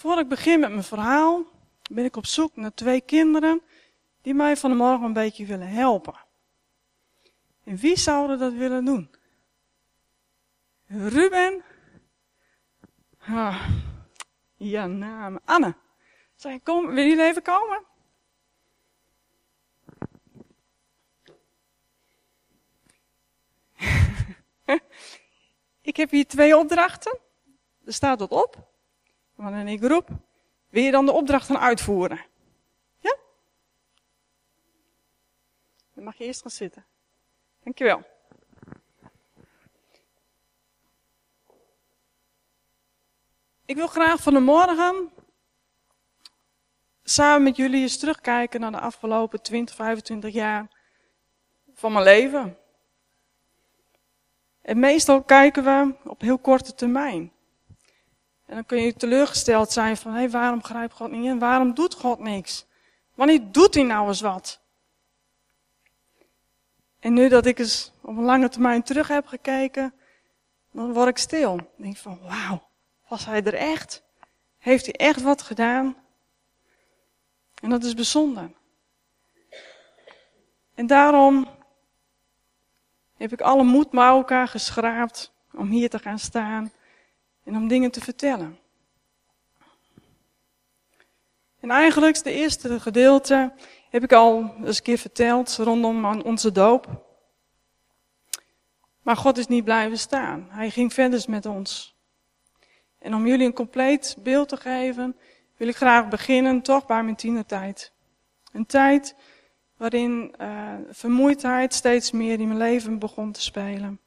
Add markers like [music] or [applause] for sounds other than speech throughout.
Voor ik begin met mijn verhaal, ben ik op zoek naar twee kinderen die mij vanmorgen een beetje willen helpen. En wie zouden dat willen doen? Ruben? Ah, ja, naam. Anne. Zeg, kom, wil jullie even komen? [laughs] ik heb hier twee opdrachten. Er staat wat op. Wanneer ik roep, wil je dan de opdrachten uitvoeren? Ja? Dan mag je eerst gaan zitten. Dankjewel. Ik wil graag van de morgen samen met jullie eens terugkijken naar de afgelopen 20, 25 jaar van mijn leven. En meestal kijken we op heel korte termijn. En dan kun je teleurgesteld zijn van, hé, hey, waarom grijpt God niet in? Waarom doet God niks? Wanneer doet hij nou eens wat? En nu dat ik eens op een lange termijn terug heb gekeken, dan word ik stil. Ik denk van, wauw, was hij er echt? Heeft hij echt wat gedaan? En dat is bijzonder. En daarom heb ik alle moed bij elkaar geschraapt om hier te gaan staan en om dingen te vertellen. En eigenlijk, het eerste gedeelte heb ik al eens een keer verteld rondom onze doop. Maar God is niet blijven staan. Hij ging verder met ons. En om jullie een compleet beeld te geven, wil ik graag beginnen toch bij mijn tienertijd. Een tijd waarin uh, vermoeidheid steeds meer in mijn leven begon te spelen.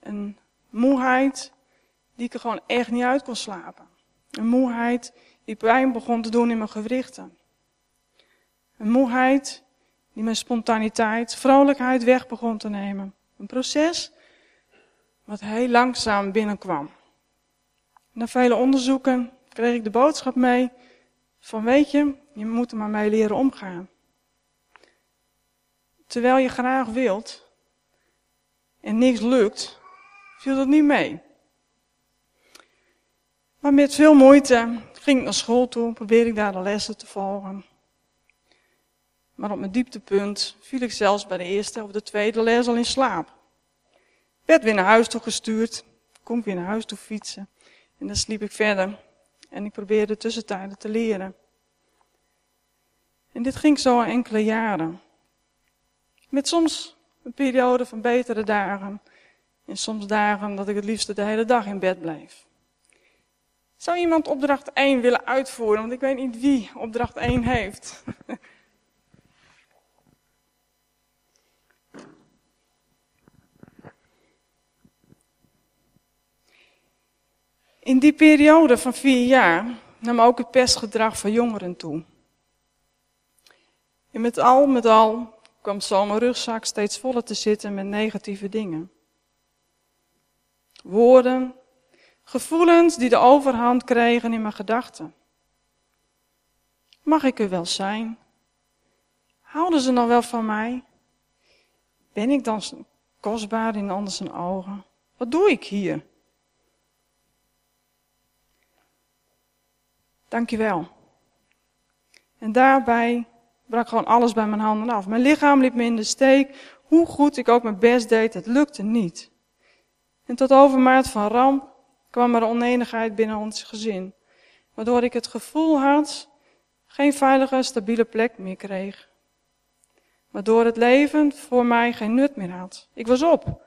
Een moeheid die ik er gewoon echt niet uit kon slapen. Een moeheid die pijn begon te doen in mijn gewrichten. Een moeheid die mijn spontaniteit, vrolijkheid weg begon te nemen. Een proces wat heel langzaam binnenkwam. Na vele onderzoeken kreeg ik de boodschap mee van weet je, je moet er maar mee leren omgaan. Terwijl je graag wilt en niks lukt, viel dat niet mee. Maar met veel moeite ging ik naar school toe, probeerde ik daar de lessen te volgen. Maar op mijn dieptepunt viel ik zelfs bij de eerste of de tweede les al in slaap. Werd weer naar huis toe gestuurd, kon weer naar huis toe fietsen. En dan sliep ik verder. En ik probeerde tussentijden te leren. En dit ging zo enkele jaren. Met soms een periode van betere dagen. En soms dagen dat ik het liefst de hele dag in bed bleef. Zou iemand opdracht 1 willen uitvoeren? Want ik weet niet wie opdracht 1 heeft. In die periode van vier jaar nam ook het pestgedrag van jongeren toe. En met al met al kwam zo mijn rugzak steeds voller te zitten met negatieve dingen. Woorden, gevoelens die de overhand kregen in mijn gedachten. Mag ik er wel zijn? Houden ze dan wel van mij? Ben ik dan kostbaar in anders ogen? Wat doe ik hier? Dankjewel. En daarbij brak gewoon alles bij mijn handen af. Mijn lichaam liep me in de steek. Hoe goed ik ook mijn best deed, het lukte niet. En tot overmaat van ramp kwam er oneenigheid binnen ons gezin. Waardoor ik het gevoel had, geen veilige, stabiele plek meer kreeg. Waardoor het leven voor mij geen nut meer had. Ik was op.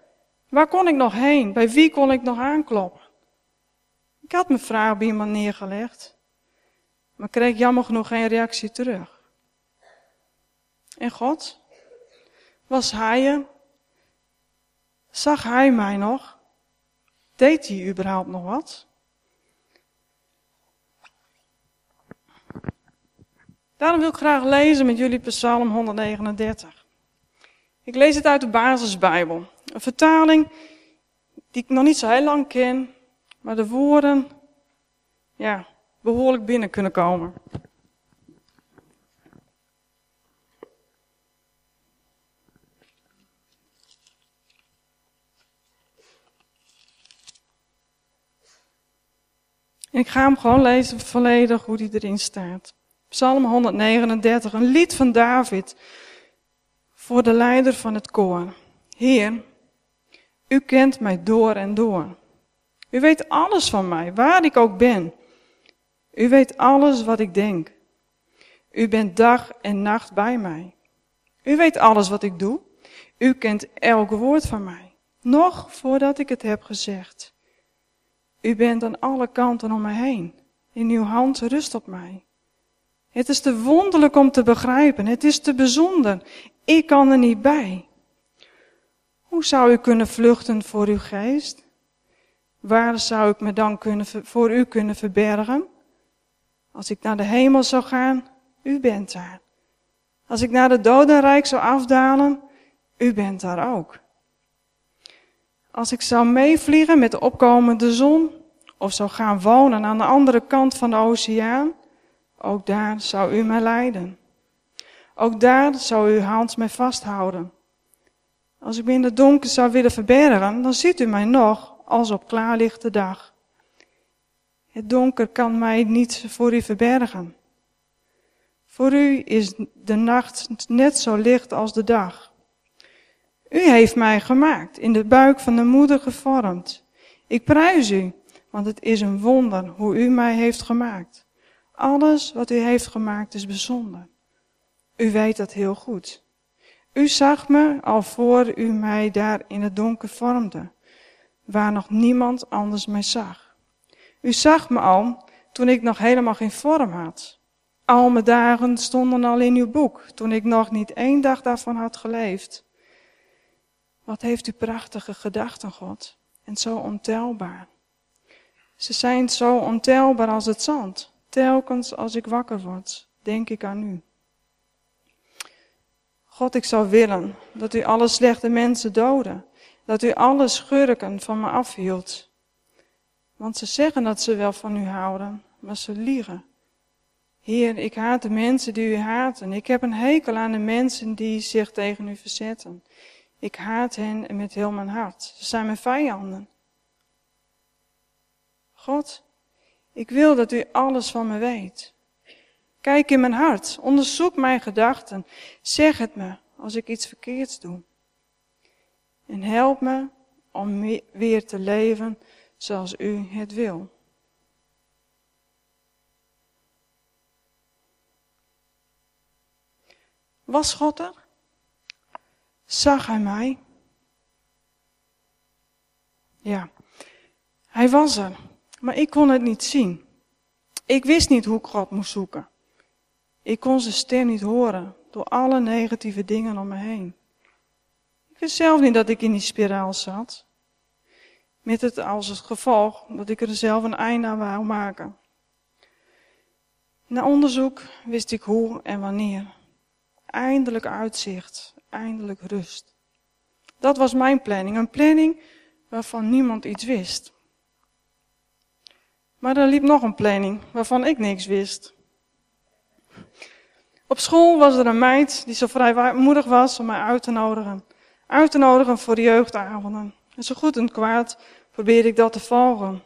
Waar kon ik nog heen? Bij wie kon ik nog aankloppen? Ik had mijn vraag bij iemand neergelegd maar kreeg jammer genoeg geen reactie terug. En God? Was Hij er? Zag Hij mij nog? Deed Hij überhaupt nog wat? Daarom wil ik graag lezen met jullie Psalm 139. Ik lees het uit de basisbijbel. Een vertaling die ik nog niet zo heel lang ken, maar de woorden, ja, behoorlijk binnen kunnen komen. En ik ga hem gewoon lezen volledig hoe die erin staat. Psalm 139, een lied van David voor de leider van het koor. Heer, u kent mij door en door. U weet alles van mij, waar ik ook ben. U weet alles wat ik denk. U bent dag en nacht bij mij. U weet alles wat ik doe. U kent elk woord van mij. Nog voordat ik het heb gezegd. U bent aan alle kanten om me heen. In uw hand rust op mij. Het is te wonderlijk om te begrijpen. Het is te bijzonder. Ik kan er niet bij. Hoe zou u kunnen vluchten voor uw geest? Waar zou ik me dan kunnen, voor u kunnen verbergen? Als ik naar de hemel zou gaan, u bent daar. Als ik naar de dodenrijk zou afdalen, u bent daar ook. Als ik zou meevliegen met de opkomende zon, of zou gaan wonen aan de andere kant van de oceaan, ook daar zou u mij leiden. Ook daar zou uw hand mij vasthouden. Als ik me in het donker zou willen verbergen, dan ziet u mij nog als op klaarlichte dag. Het donker kan mij niet voor u verbergen. Voor u is de nacht net zo licht als de dag. U heeft mij gemaakt, in de buik van de moeder gevormd. Ik prijs u, want het is een wonder hoe u mij heeft gemaakt. Alles wat u heeft gemaakt is bijzonder. U weet dat heel goed. U zag me al voor u mij daar in het donker vormde, waar nog niemand anders mij zag. U zag me al toen ik nog helemaal geen vorm had. Al mijn dagen stonden al in uw boek, toen ik nog niet één dag daarvan had geleefd. Wat heeft u prachtige gedachten, God, en zo ontelbaar. Ze zijn zo ontelbaar als het zand. Telkens als ik wakker word, denk ik aan u. God, ik zou willen dat u alle slechte mensen doodde. Dat u alle schurken van me afhield. Want ze zeggen dat ze wel van u houden, maar ze liegen. Heer, ik haat de mensen die u haten. Ik heb een hekel aan de mensen die zich tegen u verzetten. Ik haat hen met heel mijn hart. Ze zijn mijn vijanden. God, ik wil dat u alles van me weet. Kijk in mijn hart, onderzoek mijn gedachten. Zeg het me als ik iets verkeerds doe. En help me om weer te leven zoals u het wil. Was God er? Zag hij mij? Ja, hij was er, maar ik kon het niet zien. Ik wist niet hoe ik God moest zoeken. Ik kon zijn stem niet horen door alle negatieve dingen om me heen. Ik wist zelf niet dat ik in die spiraal zat. Met het als het gevolg dat ik er zelf een einde aan wou maken. Na onderzoek wist ik hoe en wanneer. Eindelijk uitzicht, eindelijk rust. Dat was mijn planning, een planning waarvan niemand iets wist. Maar er liep nog een planning waarvan ik niks wist. Op school was er een meid die zo vrijmoedig was om mij uit te nodigen. Uit te nodigen voor de jeugdavonden. En zo goed en kwaad probeerde ik dat te volgen.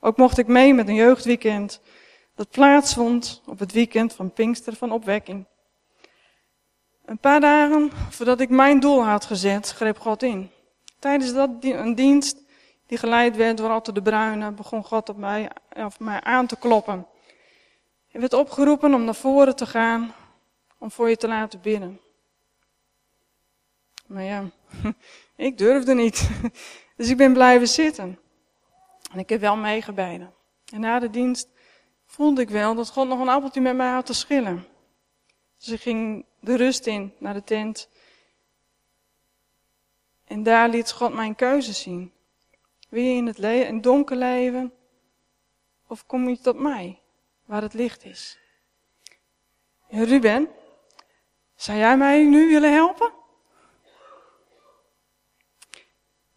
Ook mocht ik mee met een jeugdweekend dat plaatsvond op het weekend van Pinkster van opwekking. Een paar dagen voordat ik mijn doel had gezet, greep God in. Tijdens dat een dienst die geleid werd door Otto de Bruyne, begon God op mij, of mij aan te kloppen. Je werd opgeroepen om naar voren te gaan, om voor je te laten bidden. Maar ja, [laughs] ik durfde niet. [laughs] Dus ik ben blijven zitten. En ik heb wel meegebeden. En na de dienst voelde ik wel dat God nog een appeltje met mij had te schillen. Ik ging de rust in naar de tent. En daar liet God mijn keuze zien. Wil je in het, in het donker leven? Of kom je tot mij? waar het licht is. Ruben, zou jij mij nu willen helpen?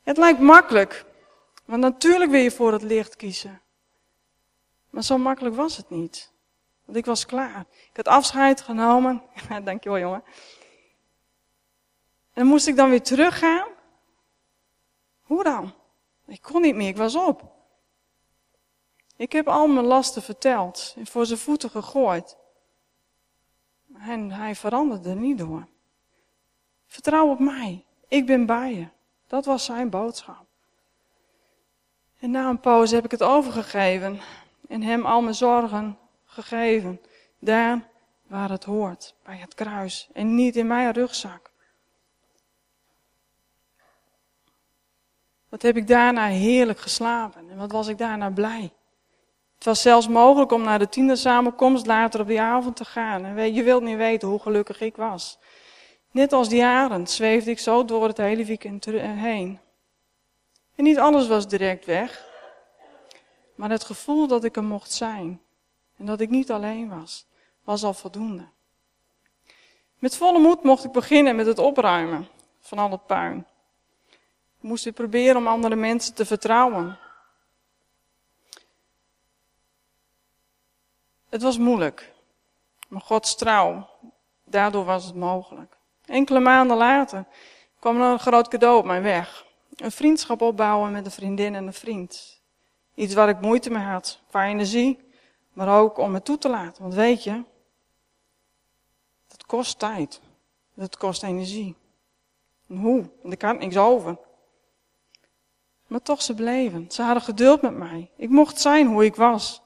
Het lijkt makkelijk, want natuurlijk wil je voor het licht kiezen. Maar zo makkelijk was het niet. Want ik was klaar. Ik had afscheid genomen. [laughs] Dankjewel jongen. En moest ik dan weer teruggaan. Hoe dan? Ik kon niet meer, ik was op. Ik heb al mijn lasten verteld en voor zijn voeten gegooid. En hij veranderde er niet door. Vertrouw op mij. Ik ben bij je. Dat was zijn boodschap. En na een pauze heb ik het overgegeven en hem al mijn zorgen gegeven. Daar waar het hoort, bij het kruis en niet in mijn rugzak. Wat heb ik daarna heerlijk geslapen en wat was ik daarna blij. Het was zelfs mogelijk om naar de tienersamenkomst later op die avond te gaan. En je wilt niet weten hoe gelukkig ik was. Net als die arend zweefde ik zo door het hele weekend heen. En niet alles was direct weg. Maar het gevoel dat ik er mocht zijn. En dat ik niet alleen was, was al voldoende. Met volle moed mocht ik beginnen met het opruimen van al het puin. Ik moest weer proberen om andere mensen te vertrouwen. Het was moeilijk, maar Gods trouw, daardoor was het mogelijk. Enkele maanden later kwam er een groot cadeau op mijn weg. Een vriendschap opbouwen met een vriendin en een vriend. Iets waar ik moeite mee had, qua energie, maar ook om het toe te laten. Want weet je, dat kost tijd. Dat kost energie. En hoe? Want ik had niks over. Maar toch, ze bleven. Ze hadden geduld met mij. Ik mocht zijn hoe ik was.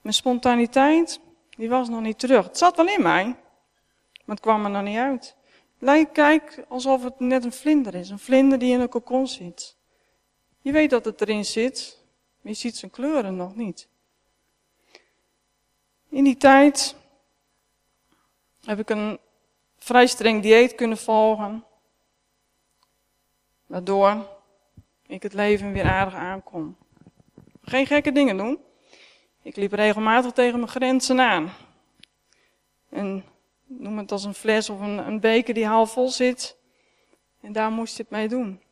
Mijn spontaniteit, die was nog niet terug. Het zat wel in mij, maar het kwam er nog niet uit. Lijkt, kijk alsof het net een vlinder is. Een vlinder die in een kokon zit. Je weet dat het erin zit, je ziet zijn kleuren nog niet. In die tijd heb ik een vrij streng dieet kunnen volgen. Waardoor ik het leven weer aardig aankom. Geen gekke dingen doen. Ik liep regelmatig tegen mijn grenzen aan. En noem het als een fles of een, een beker die half vol zit. En daar moest je het mee doen.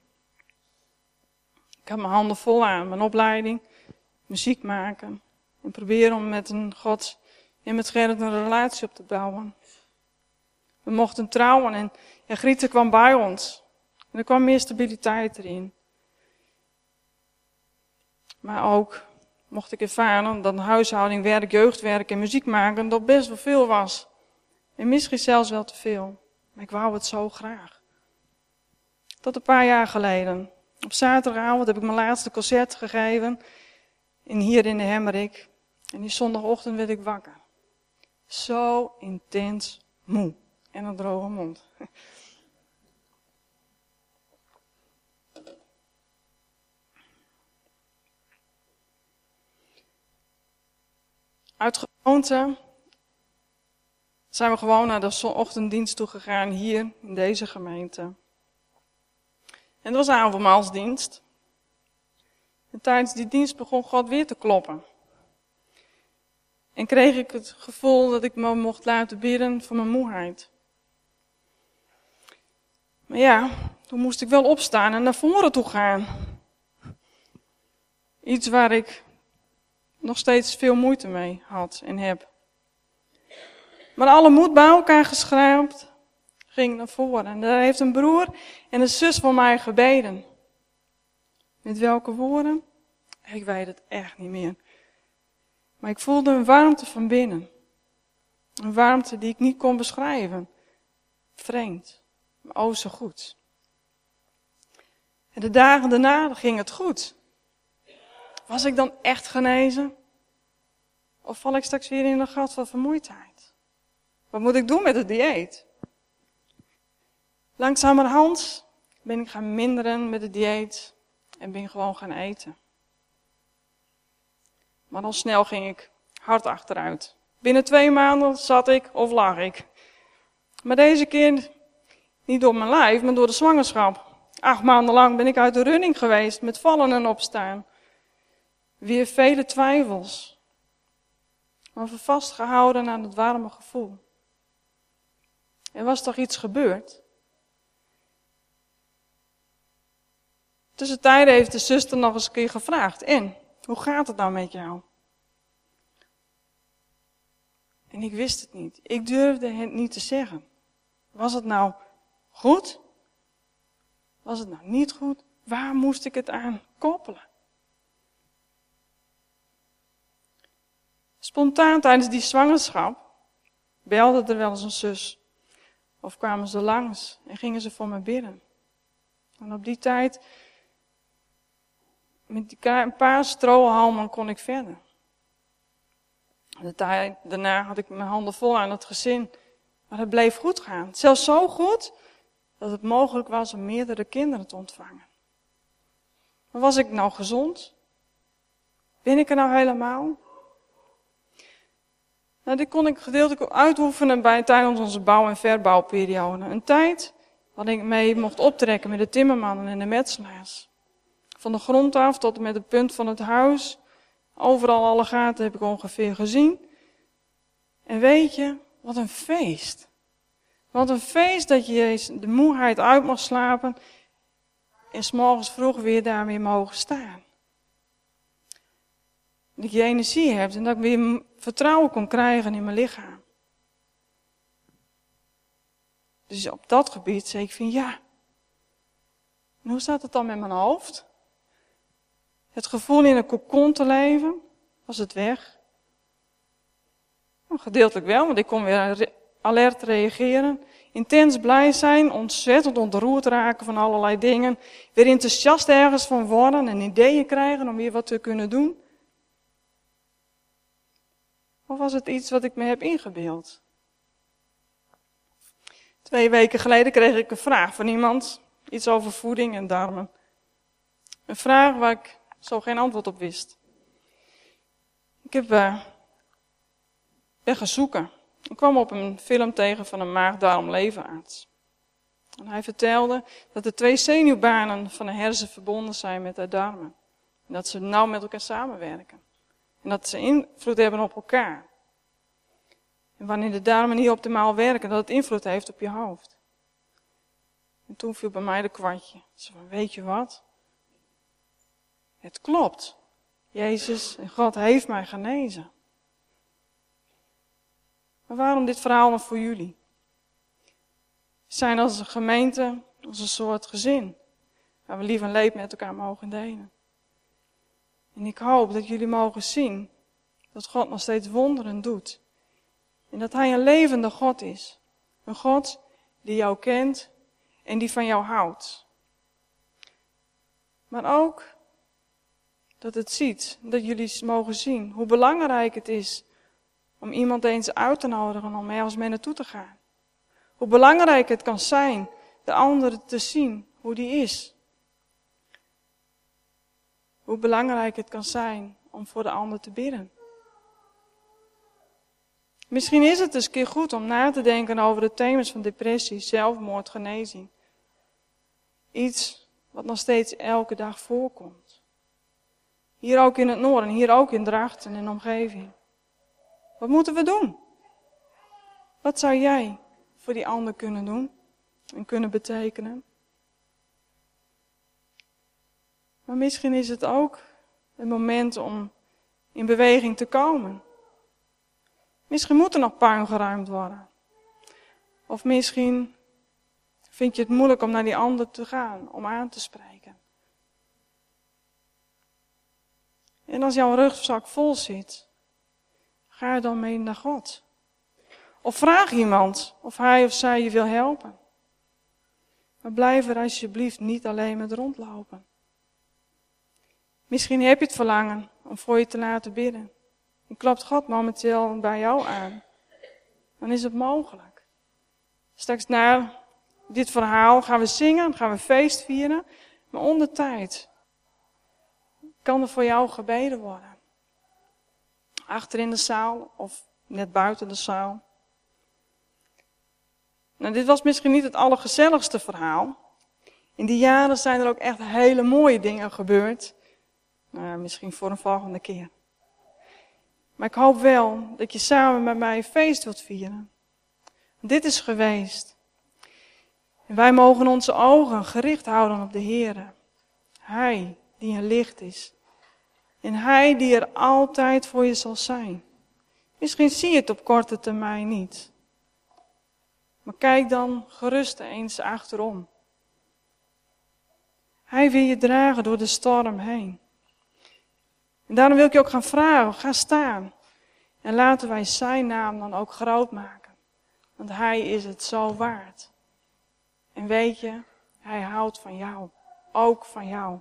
Ik had mijn handen vol aan, mijn opleiding, muziek maken. En proberen om met een God en met Gerrit een relatie op te bouwen. We mochten trouwen en, en Grieten kwam bij ons. En er kwam meer stabiliteit erin. Maar ook mocht ik ervaren dat huishouding, werk, jeugdwerk en muziek maken dat best wel veel was. En misschien zelfs wel te veel. Maar ik wou het zo graag. Tot een paar jaar geleden. Op zaterdagavond heb ik mijn laatste concert gegeven. En hier in de Hemmerik. En die zondagochtend werd ik wakker. Zo intens moe. En een droge mond. Uit gewoonte zijn we gewoon naar de ochtenddienst toe gegaan hier in deze gemeente. En het was avondmaalsdienst. En tijdens die dienst begon God weer te kloppen. En kreeg ik het gevoel dat ik me mocht laten bidden voor mijn moeheid. Maar ja, toen moest ik wel opstaan en naar voren toe gaan. Iets waar ik nog steeds veel moeite mee had en heb. Maar alle moed bij elkaar geschraapt, ging naar voren. En daar heeft een broer en een zus van mij gebeden. Met welke woorden? Ik weet het echt niet meer. Maar ik voelde een warmte van binnen. Een warmte die ik niet kon beschrijven. Vreemd, maar oh zo goed. En de dagen daarna ging het goed. Was ik dan echt genezen? Of val ik straks weer in een gat van vermoeidheid? Wat moet ik doen met het dieet? Langzamerhand ben ik gaan minderen met het dieet en ben gewoon gaan eten. Maar al snel ging ik hard achteruit. Binnen twee maanden zat ik of lag ik. Maar deze keer niet door mijn lijf, maar door de zwangerschap. Acht maanden lang ben ik uit de running geweest met vallen en opstaan. Weer vele twijfels. Maar vastgehouden aan het warme gevoel. Er was toch iets gebeurd? Tussentijde heeft de zuster nog eens een keer gevraagd. En, hoe gaat het nou met jou? En ik wist het niet. Ik durfde het niet te zeggen. Was het nou goed? Was het nou niet goed? Waar moest ik het aan koppelen? Spontaan tijdens die zwangerschap belde er wel eens een zus. Of kwamen ze langs en gingen ze voor me bidden. En op die tijd, met een paar strohalmen kon ik verder. De tijd daarna had ik mijn handen vol aan het gezin. Maar het bleef goed gaan. Zelfs zo goed dat het mogelijk was om meerdere kinderen te ontvangen. Maar was ik nou gezond? Ben ik er nou helemaal? Nou, dit kon ik gedeeltelijk uitoefenen bij tijdens onze bouw- en verbouwperiode. Een tijd wat ik mee mocht optrekken met de timmermannen en de metselaars. Van de grond af tot met het punt van het huis. Overal alle gaten heb ik ongeveer gezien. En weet je, wat een feest. Wat een feest dat je de moeheid uit mag slapen en s'morgens vroeg weer daarmee mogen staan. Dat je energie hebt en dat ik weer vertrouwen kon krijgen in mijn lichaam. Dus op dat gebied zei ik van ja. En hoe staat het dan met mijn hoofd? Het gevoel in een kokon te leven, was het weg? Nou, gedeeltelijk wel, want ik kon weer alert reageren. Intens blij zijn, ontzettend ontroerd raken van allerlei dingen. Weer enthousiast ergens van worden en ideeën krijgen om weer wat te kunnen doen. Of was het iets wat ik me heb ingebeeld? Twee weken geleden kreeg ik een vraag van iemand. Iets over voeding en darmen. Een vraag waar ik zo geen antwoord op wist. Ik heb, uh, ben. Ik kwam op een film tegen van een maag-darm-leverarts. En hij vertelde dat de twee zenuwbanen van de hersen verbonden zijn met de darmen. En dat ze nauw met elkaar samenwerken. En dat ze invloed hebben op elkaar. En wanneer de darmen niet optimaal werken, dat het invloed heeft op je hoofd. En toen viel bij mij de kwartje. Ze van, weet je wat? Het klopt. Jezus en God heeft mij genezen. Maar waarom dit verhaal nog voor jullie? We zijn als een gemeente, als een soort gezin, waar we lief en leed met elkaar mogen delen. En ik hoop dat jullie mogen zien dat God nog steeds wonderen doet. En dat Hij een levende God is. Een God die jou kent en die van jou houdt. Maar ook dat het ziet, dat jullie mogen zien hoe belangrijk het is om iemand eens uit te nodigen om ergens mee naartoe te gaan. Hoe belangrijk het kan zijn de ander te zien hoe die is. Hoe belangrijk het kan zijn om voor de ander te bidden. Misschien is het eens een keer goed om na te denken over de thema's van depressie, zelfmoord, genezing. Iets wat nog steeds elke dag voorkomt. Hier ook in het noorden, hier ook in Drachten en omgeving. Wat moeten we doen? Wat zou jij voor die ander kunnen doen en kunnen betekenen? Maar misschien is het ook het moment om in beweging te komen. Misschien moet er nog puin geruimd worden. Of misschien vind je het moeilijk om naar die ander te gaan, om aan te spreken. En als jouw rugzak vol zit, Ga er dan mee naar God. Of vraag iemand of hij of zij je wil helpen. Maar blijf er alsjeblieft niet alleen met rondlopen. Misschien heb je het verlangen om voor je te laten bidden. En klopt God momenteel bij jou aan. Dan is het mogelijk. Straks na dit verhaal gaan we zingen, gaan we feest vieren. Maar onder tijd kan er voor jou gebeden worden achter in de zaal of net buiten de zaal. Nou, dit was misschien niet het allergezelligste verhaal. In die jaren zijn er ook echt hele mooie dingen gebeurd. Nou, misschien voor een volgende keer. Maar ik hoop wel dat je samen met mij een feest wilt vieren. Dit is geweest. En wij mogen onze ogen gericht houden op de Heer. Hij die een licht is. En Hij die er altijd voor je zal zijn. Misschien zie je het op korte termijn niet. Maar kijk dan gerust eens achterom. Hij wil je dragen door de storm heen. En daarom wil ik je ook gaan vragen, ga staan. En laten wij zijn naam dan ook groot maken. Want hij is het zo waard. En weet je, hij houdt van jou. Ook van jou.